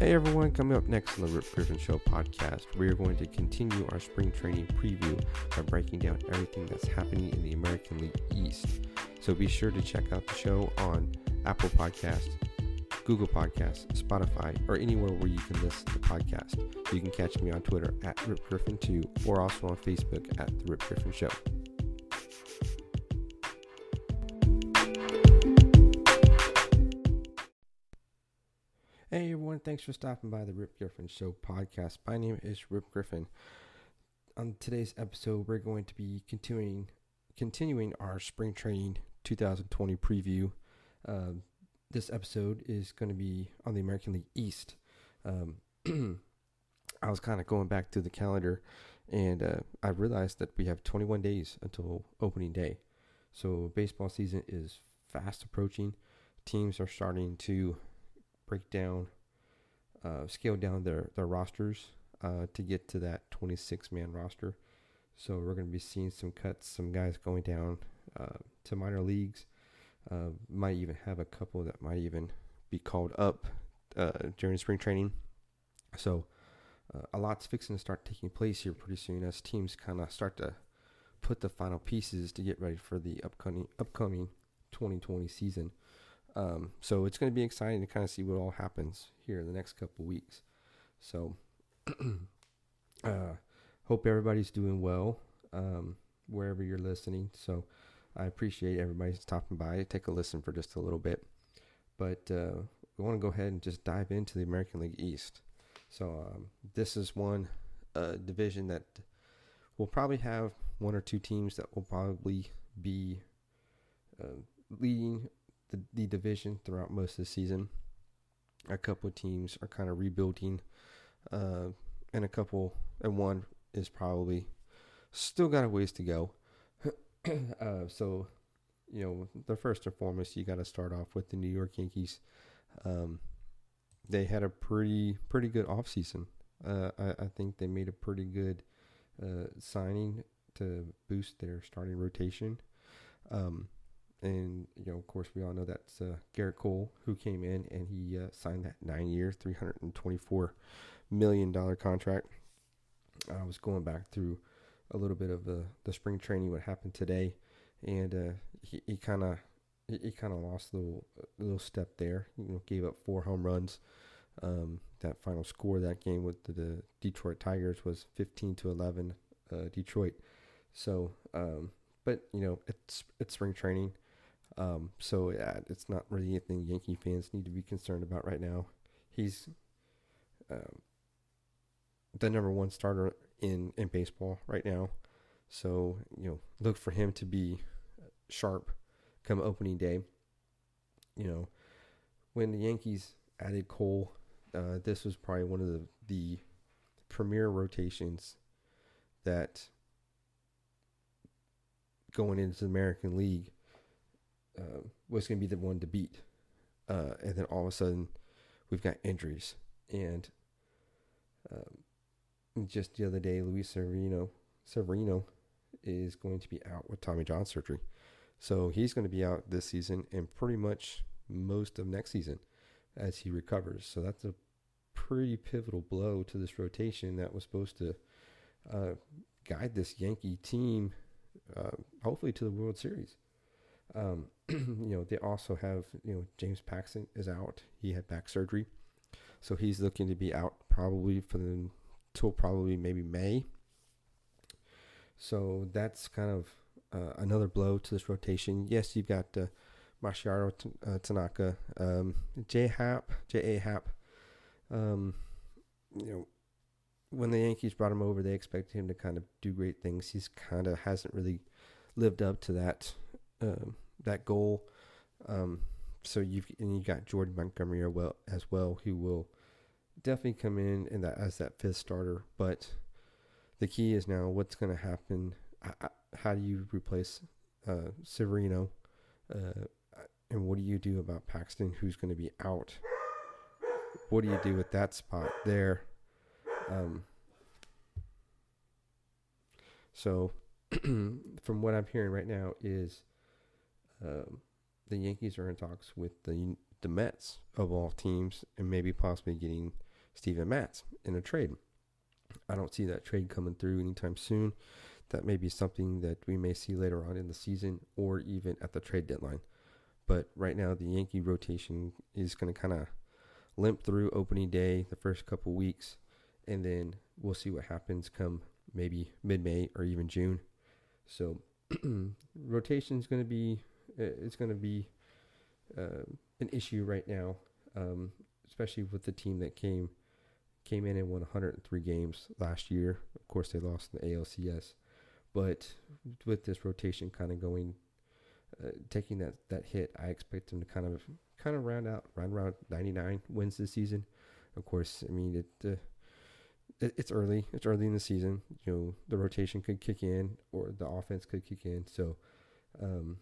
Hey everyone, coming up next on the Rip Griffin Show podcast, we are going to continue our spring training preview by breaking down everything that's happening in the American League East. So be sure to check out the show on Apple Podcasts, Google Podcasts, Spotify, or anywhere where you can listen to podcasts. You can catch me on Twitter at RipGriffin2 or also on Facebook at The Rip Griffin Show. Everyone, thanks for stopping by the Rip Griffin Show podcast. My name is Rip Griffin. On today's episode, we're going to be continuing continuing our spring training 2020 preview. Uh, this episode is going to be on the American League East. Um, I was kind of going back through the calendar, and uh, I realized that we have 21 days until opening day. So baseball season is fast approaching. Teams are starting to break down, uh, scale down their, their rosters uh, to get to that 26 man roster. So we're going to be seeing some cuts, some guys going down uh, to minor leagues. Uh, might even have a couple that might even be called up uh, during spring training. So uh, a lot's fixing to start taking place here pretty soon as teams kind of start to put the final pieces to get ready for the upcoming upcoming 2020 season. Um, so it's going to be exciting to kind of see what all happens here in the next couple weeks. So, uh, hope everybody's doing well um, wherever you're listening. So, I appreciate everybody stopping by. Take a listen for just a little bit, but uh, we want to go ahead and just dive into the American League East. So, um, this is one uh, division that will probably have one or two teams that will probably be uh, leading the, the division throughout most of the season. A couple of teams are kind of rebuilding, uh, and a couple, and one is probably still got a ways to go. uh, so, you know, the first and foremost, you got to start off with the New York Yankees. Um, they had a pretty pretty good offseason. Uh, I, I think they made a pretty good uh, signing to boost their starting rotation. Um, and you know, of course, we all know that's uh, Gerrit Cole who came in and he uh, signed that nine-year, three hundred and twenty-four million dollar contract. I was going back through a little bit of the the spring training, what happened today, and uh, he kind of he kind of lost a little a little step there. You know, gave up four home runs. Um, that final score that game with the, the Detroit Tigers was fifteen to eleven, uh, Detroit. So, um, but you know, it's it's spring training. Um, so yeah, it's not really anything Yankee fans need to be concerned about right now. He's um, the number one starter in in baseball right now. So you know, look for him to be sharp come opening day. You know, when the Yankees added Cole, uh, this was probably one of the the premier rotations that going into the American League uh, was going to be the one to beat. Uh, and then all of a sudden, we've got injuries. And um, just the other day, Luis Severino, Severino is going to be out with Tommy John surgery. So he's going to be out this season and pretty much most of next season as he recovers. So that's a pretty pivotal blow to this rotation that was supposed to uh, guide this Yankee team, uh, hopefully to the World Series. Um, you know, they also have, you know, James Paxton is out. He had back surgery. So he's looking to be out probably for the probably maybe May. So that's kind of uh, another blow to this rotation. Yes, you've got uh, T- uh, Tanaka, um, J Happ, J A Happ. Um, you know, when the Yankees brought him over, they expected him to kind of do great things. He's kind of hasn't really lived up to that um, that goal. Um, so you've and you got Jordan Montgomery as well, who will definitely come in and that as that fifth starter. But the key is now what's going to happen. How do you replace uh, Severino? Uh, and what do you do about Paxton, who's going to be out? What do you do with that spot there? Um, so, from what I'm hearing right now, is um, the Yankees are in talks with the the Mets of all teams, and maybe possibly getting Steven Matz in a trade. I don't see that trade coming through anytime soon. That may be something that we may see later on in the season or even at the trade deadline. But right now, the Yankee rotation is going to kind of limp through opening day the first couple weeks, and then we'll see what happens come maybe mid May or even June. So, rotation is going to be it's going to be uh, an issue right now, um, especially with the team that came came in and won 103 games last year. Of course, they lost in the ALCS, but with this rotation kind of going, uh, taking that that hit, I expect them to kind of kind of round out round around 99 wins this season. Of course, I mean it. Uh, it, it's early. It's early in the season. You know, the rotation could kick in, or the offense could kick in. So, um,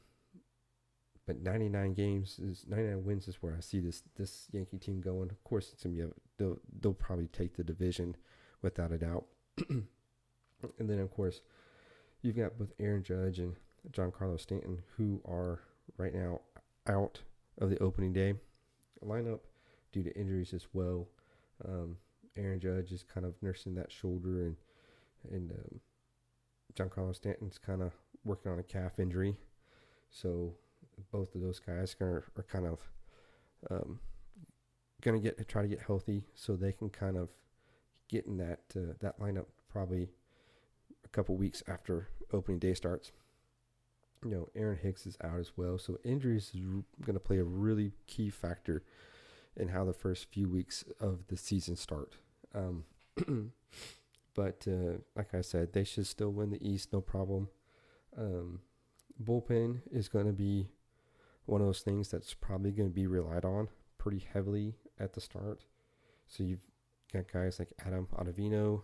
but 99 games is 99 wins is where I see this this Yankee team going. Of course, it's gonna be a, they'll they'll probably take the division without a doubt. and then of course, you've got both Aaron Judge and Giancarlo Stanton who are right now out of the opening day lineup due to injuries as well. Um, Aaron Judge is kind of nursing that shoulder, and and um, Giancarlo Stanton's kind of working on a calf injury. So both of those guys are, are kind of um, going to get try to get healthy, so they can kind of get in that uh, that lineup probably a couple weeks after opening day starts. You know, Aaron Hicks is out as well, so injuries is going to play a really key factor in how the first few weeks of the season start. Um, but uh, like I said, they should still win the East, no problem. Um, bullpen is going to be one of those things that's probably going to be relied on pretty heavily at the start. So you've got guys like Adam Ottavino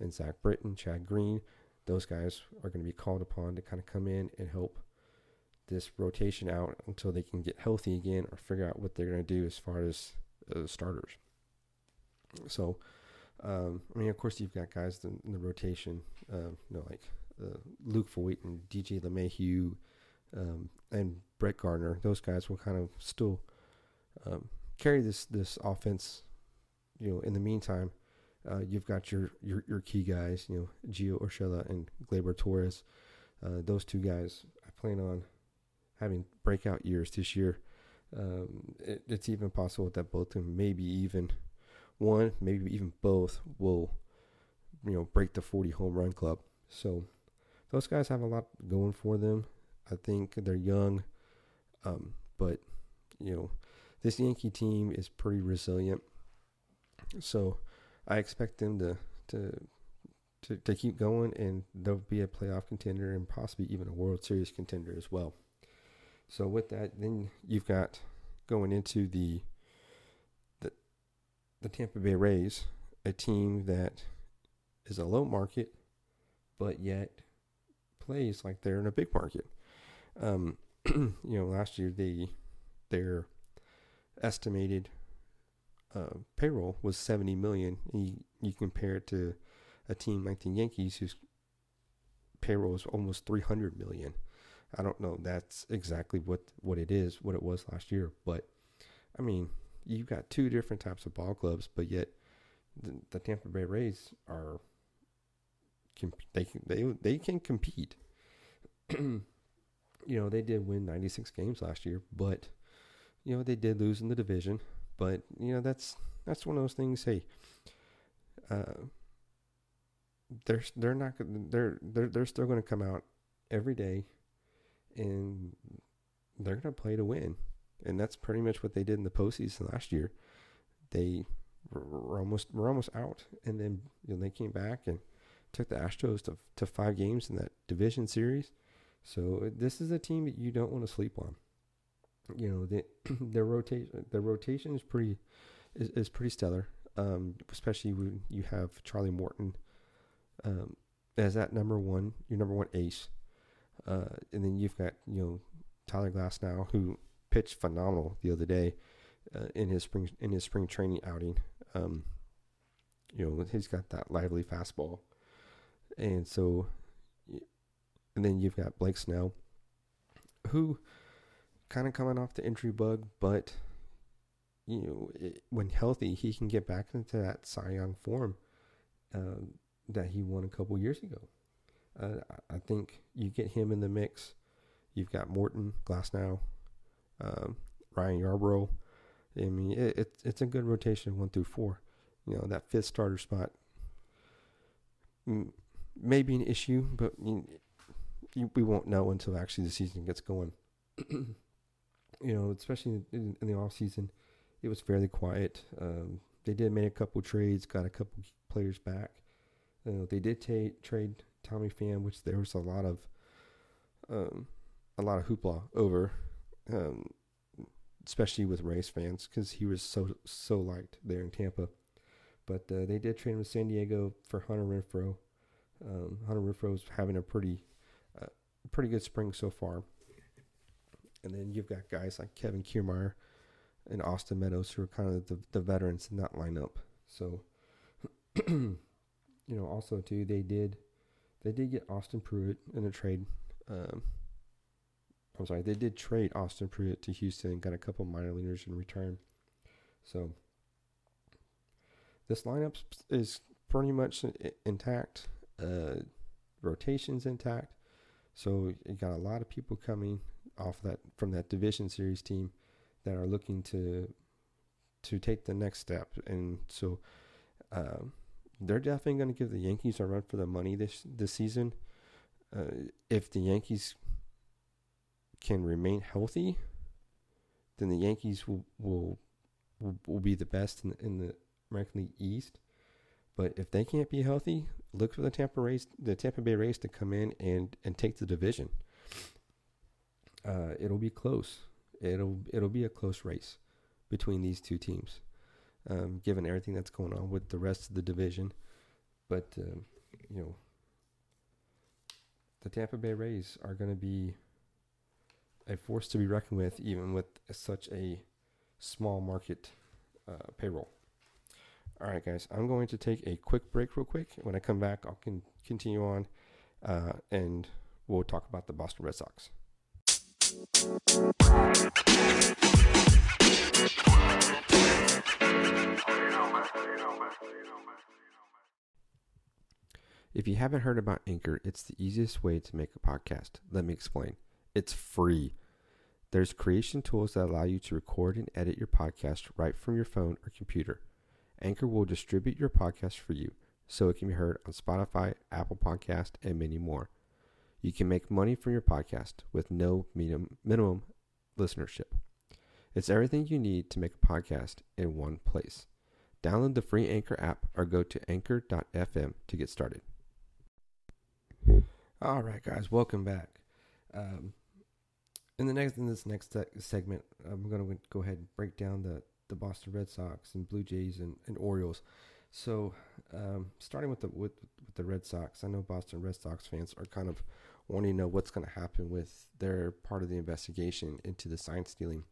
and Zach Britton, Chad Green. Those guys are going to be called upon to kind of come in and help this rotation out until they can get healthy again or figure out what they're going to do as far as uh, starters. So, um, I mean, of course, you've got guys in, the rotation, uh, you know, like uh, Luke Voit and DJ LeMahieu um, and Brett Gardner. Those guys will kind of still um, carry this this offense. You know, in the meantime, uh, you've got your, your your key guys. You know, Gio Urshela and Gleyber Torres. Uh, those two guys, I plan on having breakout years this year. Um, it, it's even possible that both of them, maybe even one, maybe even both, will you know break the 40 home run club. So those guys have a lot going for them. I think they're young, um, but you know this Yankee team is pretty resilient. So I expect them to to to, to keep going, and they'll be a playoff contender and possibly even a World Series contender as well. So with that, then you've got going into the the the Tampa Bay Rays, a team that is a low market, but yet plays like they're in a big market. Um, you know, last year they their estimated uh, payroll was seventy million. And you, you compare it to a team like the Yankees, whose payroll is almost three hundred million. I don't know that's exactly what what it is, what it was last year, but I mean, you've got two different types of ball clubs, but yet the, the Tampa Bay Rays are they can they they can compete. you know, they did win 96 games last year, but you know, they did lose in the division, but you know, that's that's one of those things, hey, uh they're they're not they're they're they're still going to come out every day and they're going to play to win. And that's pretty much what they did in the postseason last year. They were almost were almost out, and then you know, they came back and took the Astros to to five games in that division series. So this is a team that you don't want to sleep on. You know, the, their rotation their rotation is pretty is, is pretty stellar. Um, especially when you have Charlie Morton um, as that number one, your number one ace. Uh, and then you've got you know Tyler Glasnow who pitched phenomenal the other day uh, in his spring in his spring training outing. Um, you know he's got that lively fastball, and so, and then you've got Blake Snell, who kind of coming off the injury bug, but you know, it, when healthy, he can get back into that Cy Young form um, that he won a couple years ago. Uh, I think you get him in the mix. You've got Morton, Glasnow, um, Ryan Yarbrough. I mean, it, it, it's a good rotation, one through four. You know, that fifth starter spot may be an issue, but you, we won't know until actually the season gets going. you know, especially in, in, the off season, it was fairly quiet. Um, they did make a couple trades, got a couple players back. Uh, they did trade Tommy Pham, which there was a lot of um, a lot of hoopla over, um, especially with Rays fans because he was so so liked there in Tampa. But uh, they did trade him to San Diego for Hunter Renfroe. Um, Hunter was having a pretty pretty good spring so far. And then you've got guys like Kevin Kiermaier and Austin Meadows who are kind of the, the veterans in that lineup. So, you know, also too, they did they did get Austin Pruitt in a trade. Um, I'm sorry, they did trade Austin Pruitt to Houston and got a couple minor leaguers in return. So this lineup is pretty much intact. Uh, rotations intact. So you got a lot of people coming off that from that division series team that are looking to to take the next step, and so um, they're definitely going to give the Yankees a run for the money this this season. Uh, if the Yankees can remain healthy, then the Yankees will will will, will be the best in, in the American League East. But if they can't be healthy, look for the Tampa Rays, the Tampa Bay Rays to come in and and take the division. Uh, it'll be close. It'll it'll be a close race between these two teams, um, given everything that's going on with the rest of the division. But um, you know, the Tampa Bay Rays are going to be a force to be reckoned with, even with such a small market uh, payroll. All right, guys, I'm going to take a quick break, real quick. When I come back, I'll can continue on, uh, and we'll talk about the Boston Red Sox. If you haven't heard about Anchor, it's the easiest way to make a podcast. Let me explain. It's free. There's creation tools that allow you to record and edit your podcast right from your phone or computer. Anchor will distribute your podcast for you so it can be heard on Spotify, Apple Podcast, and many more. You can make money from your podcast with no minimum, listenership. It's everything you need to make a podcast in one place. Download the free Anchor app or go to anchor.fm to get started. All right, guys, welcome back. Um, in the next in this next segment, I'm going to go ahead and break down the the Boston Red Sox and Blue Jays and, and Orioles. So, um, starting with the with, with the Red Sox, I know Boston Red Sox fans are kind of wanting to know what's going to happen with their part of the investigation into the sign stealing.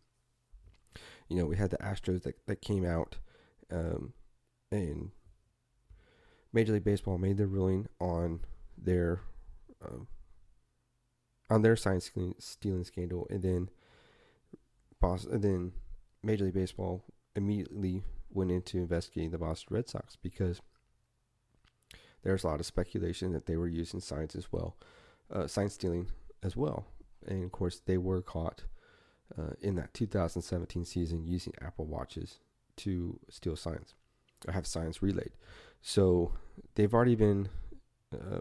You know, we had the Astros that, that came out, um, and Major League Baseball made their ruling on their um, on their sign stealing scandal, and then Boston, and then Major League Baseball immediately went into investigating the Boston Red Sox because there's a lot of speculation that they were using signs as well, uh, stealing as well. And of course, they were caught uh, in that 2017 season using Apple Watches to steal signs or have signs relayed. So they've already been uh,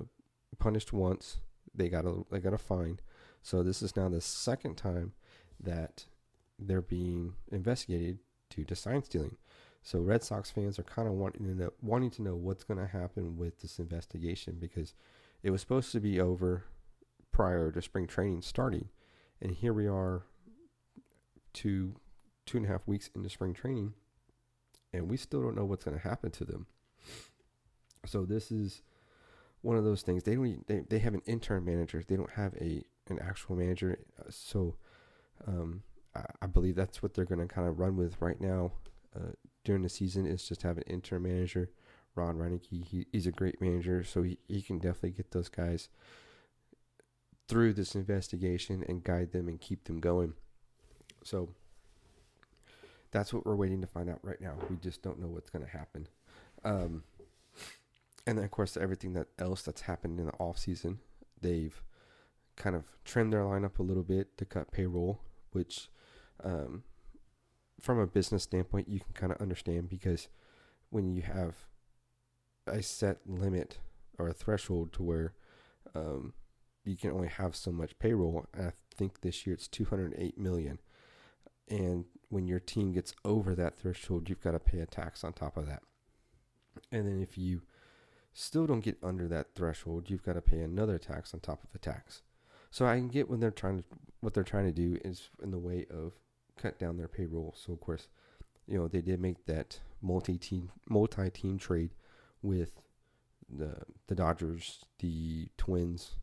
punished once. They got a they got a fine. So this is now the second time that they're being investigated due to sign stealing. So Red Sox fans are kind of wanting to know, wanting to know what's going to happen with this investigation because it was supposed to be over prior to spring training starting, and here we are, two two and a half weeks into spring training, and we still don't know what's going to happen to them. So this is one of those things. They don't. They, they have an intern manager. They don't have a an actual manager. So um, I believe that's what they're going to kind of run with right now uh, during the season is just have an interim manager, Ron Roenicke. He, he's a great manager, so he, he can definitely get those guys through this investigation and guide them and keep them going. So that's what we're waiting to find out right now. We just don't know what's going to happen. Um, and then, of course, everything that else that's happened in the off season, they've kind of trimmed their lineup a little bit to cut payroll, which, um, from a business standpoint, you can kind of understand because when you have a set limit or a threshold to where um, you can only have so much payroll. I think this year it's 208 million. And when your team gets over that threshold, you've got to pay a tax on top of that. And then if you still don't get under that threshold, you've got to pay another tax on top of the tax. So I can get when they're trying to what they're trying to do is in the way of cut down their payroll. So of course, you know, they did make that multi-team multi-team trade with the the Dodgers, the Twins,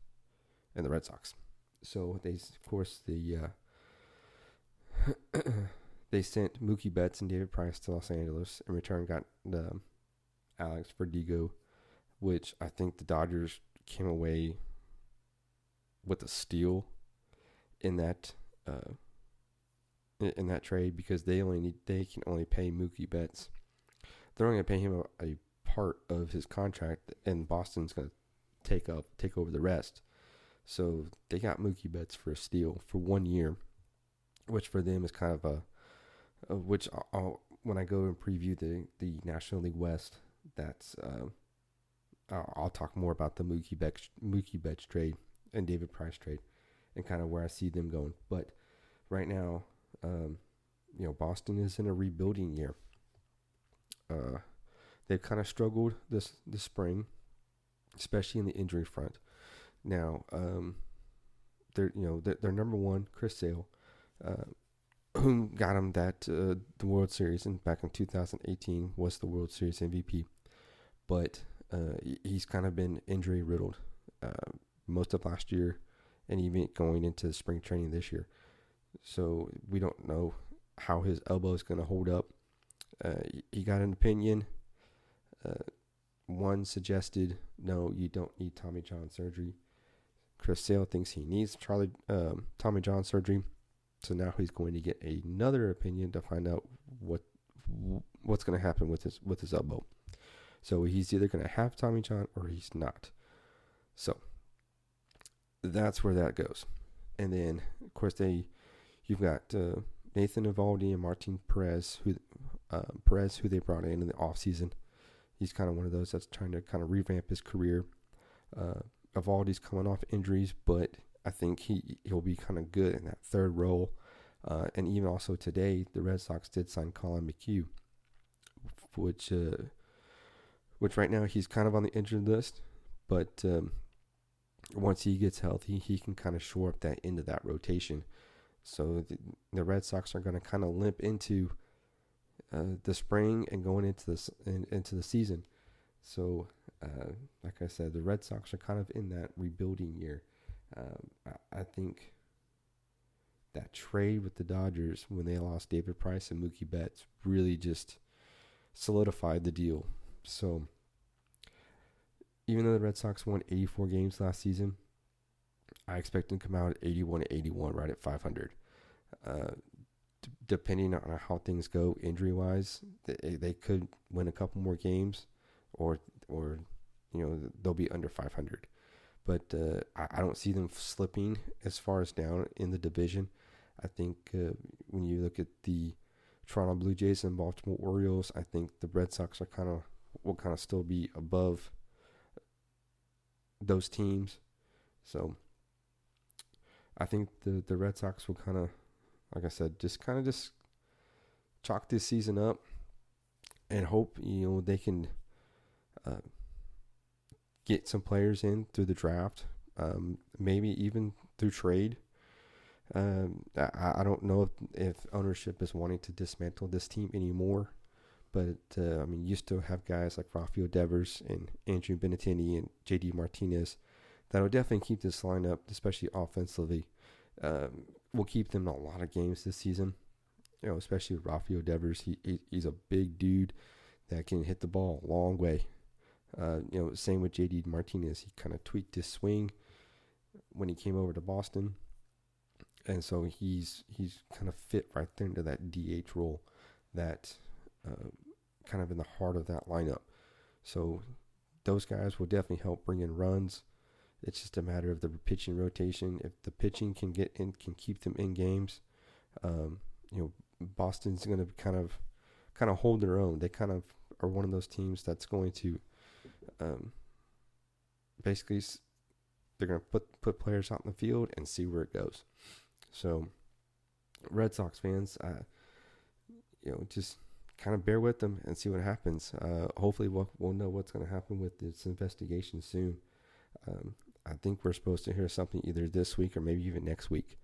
and the Red Sox. So they, of course, the uh, they sent Mookie Betts and David Price to Los Angeles. In return, got the um, Alex Verdugo, which I think the Dodgers came away with a steal in that uh, in that trade because they only need they can only pay Mookie Betts. They're only going to pay him a, a part of his contract, and Boston's going to take up take over the rest. So they got Mookie Betts for a steal for one year, which for them is kind of a, a which I'll, when I go and preview the the National League West, that's uh, I'll, I'll, talk more about the Mookie Betts Mookie Betts trade and David Price trade, and kind of where I see them going. But right now, um, you know, Boston is in a rebuilding year. Uh, they've kind of struggled this this spring, especially in the injury front. Now, um, they're you know they're, they're number one, Chris Sale, uh, who got him that uh, the World Series and back in 2018 was the World Series MVP, but uh, he's kind of been injury riddled uh, most of last year, and even going into spring training this year. So we don't know how his elbow is going to hold up. Uh, he got an opinion uh, one suggested, no, you don't need Tommy John surgery. Chris Sale thinks he needs Charlie um, Tommy John surgery, so now he's going to get another opinion to find out what what's going to happen with his with his elbow. So he's either going to have Tommy John or he's not. So that's where that goes. And then of course they you've got uh, Nathan Eovaldi and Martin Perez who uh, Perez who they brought in in the off season he's kind of one of those that's trying to kind of revamp his career. Uh, Eovaldi's coming off injuries, but I think he he'll be kind of good in that third role. Uh, and even also today, the Red Sox did sign Collin McHugh, which uh, which right now he's kind of on the injured list, but um, once he gets healthy, he can kind of shore up that into that rotation. So the, the Red Sox are going to kind of limp into uh, the spring and going into the in, into the season. So, uh, like I said, the Red Sox are kind of in that rebuilding year. Um, I, I, think that trade with the Dodgers when they lost David Price and Mookie Betts really just solidified the deal. So, even though the Red Sox won 84 games last season, I expect them to come out at 81 81, right at 500. Uh, d- depending on how things go injury wise, they, they could win a couple more games, or or you know they'll be under 500. But uh, I, I, don't see them slipping as far as down in the division. I think uh, when you look at the Toronto Blue Jays and Baltimore Orioles, I think the Red Sox are kind of will kind of still be above those teams. So I think the the Red Sox will kind of like I said, just kind of just chalk this season up and hope you know they can uh, get some players in through the draft, um, maybe even through trade. Um, I, I don't know if, if ownership is wanting to dismantle this team anymore, but uh, I mean, you still have guys like Rafael Devers and Andrew Benintendi and JD Martinez that will definitely keep this lineup, especially offensively, um, will keep them in a lot of games this season. You know, especially with Rafael Devers. He, he he's a big dude that can hit the ball a long way. Uh, you know, same with JD Martinez. He kind of tweaked his swing when he came over to Boston, and so he's he's kind of fit right there into that DH role. that uh, kind of in the heart of that lineup. So those guys will definitely help bring in runs. It's just a matter of the pitching rotation. If the pitching can get in, can keep them in games, um, you know, Boston's going to kind of, kind of hold their own. They kind of are one of those teams that's going to, um, basically, they're going to put put players out in the field and see where it goes. So, Red Sox fans, uh, you know, just kind of bear with them and see what happens. Uh, hopefully, we'll, we'll know what's going to happen with this investigation soon. Um, I think we're supposed to hear something either this week or maybe even next week.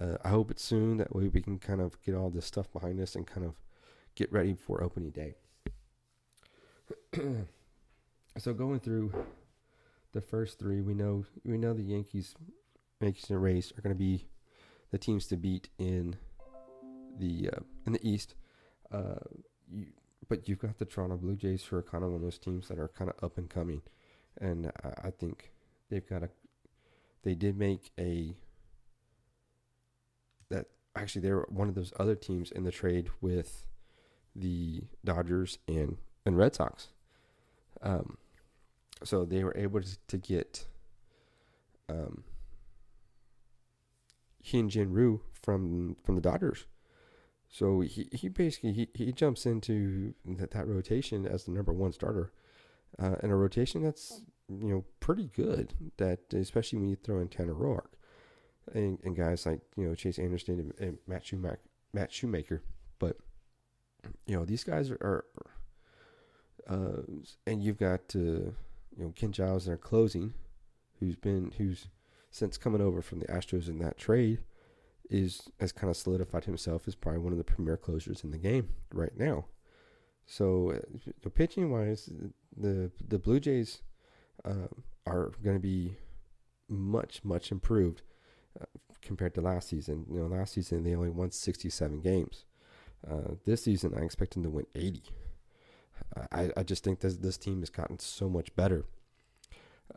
Uh, I hope it's soon. That way we can kind of get all this stuff behind us and kind of get ready for opening day. so going through the first three, we know we know the Yankees, Yankees and Rays are going to be the teams to beat in the uh, in the East. Uh, you, but you've got the Toronto Blue Jays who are kind of one of those teams that are kind of up and coming, and I, I think they've got a. They did make a. That actually they were one of those other teams in the trade with, the Dodgers and and Red Sox. Um, so they were able to, to get. Um, Hyun Jin Ryu from from the Dodgers. So he, he basically he, he jumps into that, that rotation as the number one starter, uh, in a rotation that's you know pretty good. That especially when you throw in Tanner Roark and, and guys like you know Chase Anderson and, and Matt Shoemaker, Matt Shoemaker. But you know these guys are, are uh, and you've got uh, you know Ken Giles in our closing, who's been who's since coming over from the Astros in that trade is has kind of solidified himself as probably one of the premier closers in the game right now. So, uh, pitching wise, the the Blue Jays uh, are going to be much much improved uh, compared to last season. You know, last season they only won 67 games. Uh, this season, I expect them to win 80. I, I just think this this team has gotten so much better.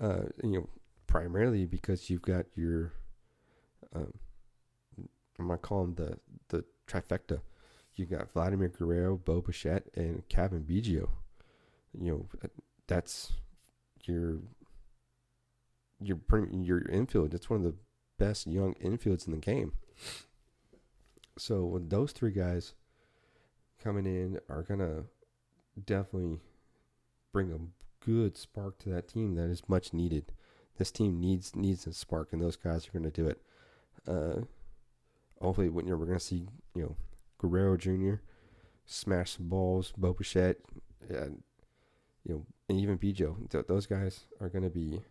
Uh, you know, primarily because you've got your um, I'm gonna call them the the trifecta. You got Vladimir Guerrero, Bo Bichette, and Cavan Biggio. You know, that's your your your infield. That's one of the best young infields in the game. So when those three guys coming in are gonna definitely bring a good spark to that team that is much needed. This team needs needs a spark, and those guys are to do it. Uh, hopefully, when you know, we're to see you know Guerrero Jr. smash some balls, Bo Bichette, and you know, and even Biggio. Th- those guys are going to be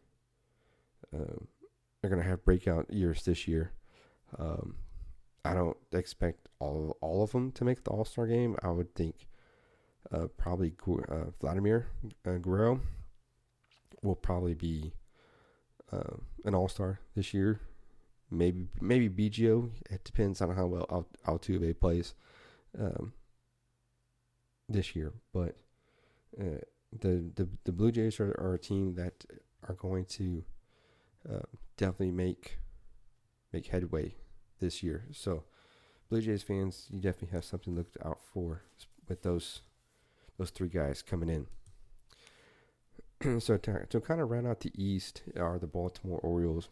uh, are going to have breakout years this year. Um, I don't expect all all of them to make the All Star game. I would think uh, probably uh, Vladimir uh, Guerrero will probably be uh, an All Star this year maybe maybe Biggio. It depends on how well Al- Altuve plays um, this year. But uh, the, the the Blue Jays are, are a team that are going to uh, definitely make make headway this year. So Blue Jays fans, you definitely have something to look out for with those those three guys coming in. so to, to kind of round out the East are the Baltimore Orioles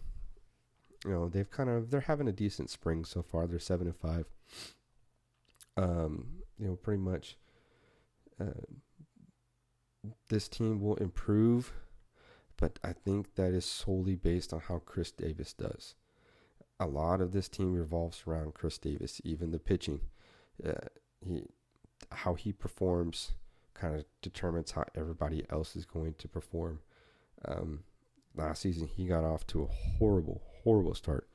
you know they've kind of they're having a decent spring so far. They're seven and five. Um, you know, pretty much. Uh, this team will improve, but I think that is solely based on how Chris Davis does. A lot of this team revolves around Chris Davis, even the pitching. Uh, he, how he performs, kind of determines how everybody else is going to perform. Um, last season, he got off to a horrible, horrible start.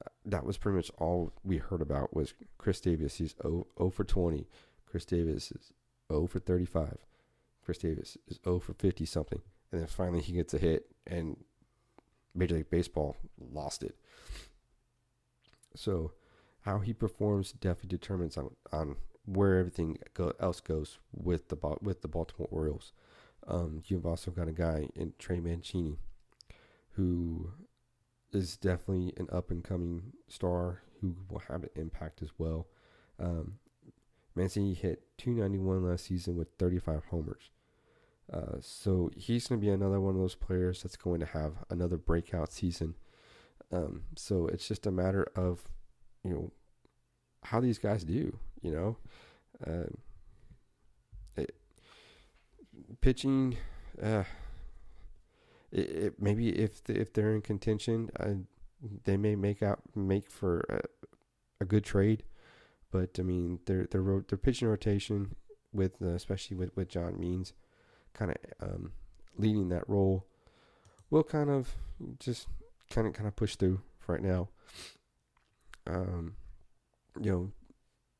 Uh, that was pretty much all we heard about was Chris Davis. He's 0, 0 for 20. Chris Davis is 0 for 35. Chris Davis is 0 for 50 something. And then finally he gets a hit and Major League Baseball lost it. So how he performs definitely determines on, on where everything else goes with the with the Baltimore Orioles. Um, you've also got a guy in Trey Mancini who is definitely an up and coming star who will have an impact as well. Um, Mancini hit 291 last season with 35 homers. Uh, so he's going to be another one of those players that's going to have another breakout season. Um, so it's just a matter of, you know, how these guys do. You know, uh, it, pitching. Uh, it, maybe if the, if they're in contention, they may make out make for a, a, good trade. But I mean, their their their pitching rotation with uh, especially with with John Means, kind of um, leading that role, will kind of just kind of kind of push through right now. Um, you know,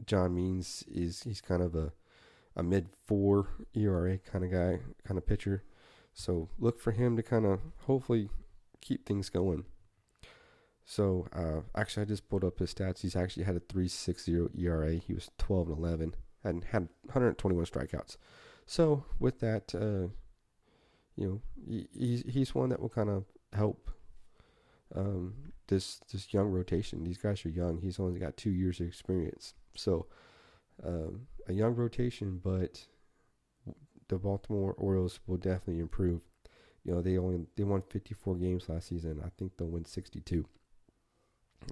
John Means is he's kind of a a mid four ERA kind of guy, kind of pitcher. So look for him to kind of hopefully keep things going. So uh, actually, I just pulled up his stats. He's actually had a 3.60 ERA. He was 12 and 11 and had 121 strikeouts. So with that, uh, you know, he, he's he's one that will kind of help um, this this young rotation. These guys are young. He's only got two years of experience. So um, a young rotation, but the Baltimore Orioles will definitely improve. You know, they only they won 54 games last season. I think they'll win 62.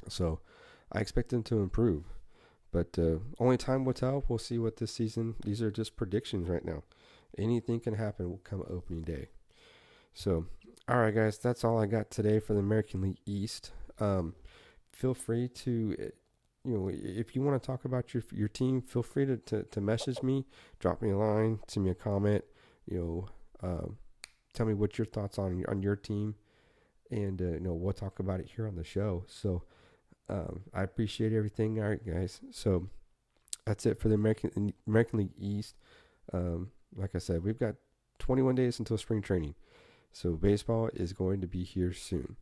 So I expect them to improve. But uh, only time will tell. We'll see what this season. These are just predictions right now. Anything can happen come opening day. So, all right, guys, that's all I got today for the American League East. Um, feel free to you know, if you want to talk about your your team, feel free to, to, to message me, drop me a line, send me a comment. You know, um, tell me what your thoughts on on your team, and uh, you know we'll talk about it here on the show. So um, I appreciate everything. All right, guys. So that's it for the American American League East. Um, like I said, we've got 21 days until spring training, so baseball is going to be here soon.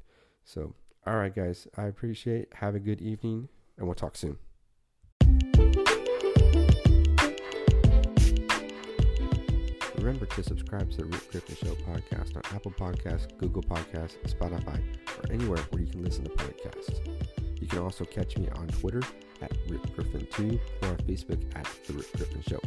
So all right, guys. I appreciate. Have a good evening and we'll talk soon. Remember to subscribe to the Rip Griffin Show podcast on Apple Podcasts, Google Podcasts, Spotify, or anywhere where you can listen to podcasts. You can also catch me on Twitter at Rip Griffin2 or on Facebook at The Rip Griffin Show.